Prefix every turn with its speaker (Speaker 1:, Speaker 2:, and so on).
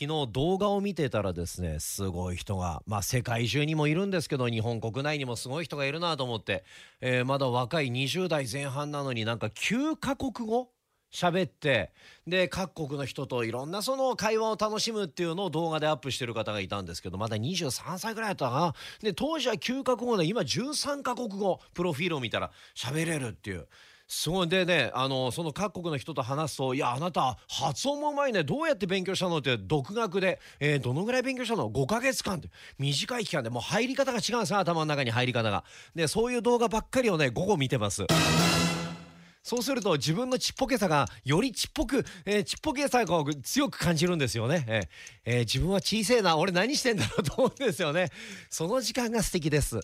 Speaker 1: 昨日動画を見てたらですねすごい人がまあ世界中にもいるんですけど日本国内にもすごい人がいるなと思って、えーまだ若い20代前半なのになんか9カ国語喋ってで各国の人といろんなその会話を楽しむっていうのを動画でアップしてる方がいたんですけどまだ23歳ぐらいだったかなで当時は9カ国語で今13カ国語プロフィールを見たら喋れるっていう。すごい。でねあのその各国の人と話すと「いやあなた発音もうまいね。どうやって勉強したの?」って独学で、えーどのぐらい勉強したの ?5 ヶ月間って。短い期間でもう入り方が違うんです頭の中に入り方が。でそういう動画ばっかりをね午後見てます。そうすると自分のちっぽけさがよりちっぽく、えーちっぽけさが強く感じるんですよね、えーえー自分は小せえな。俺何してんだろう？と思うんですよね。その時間が素敵です。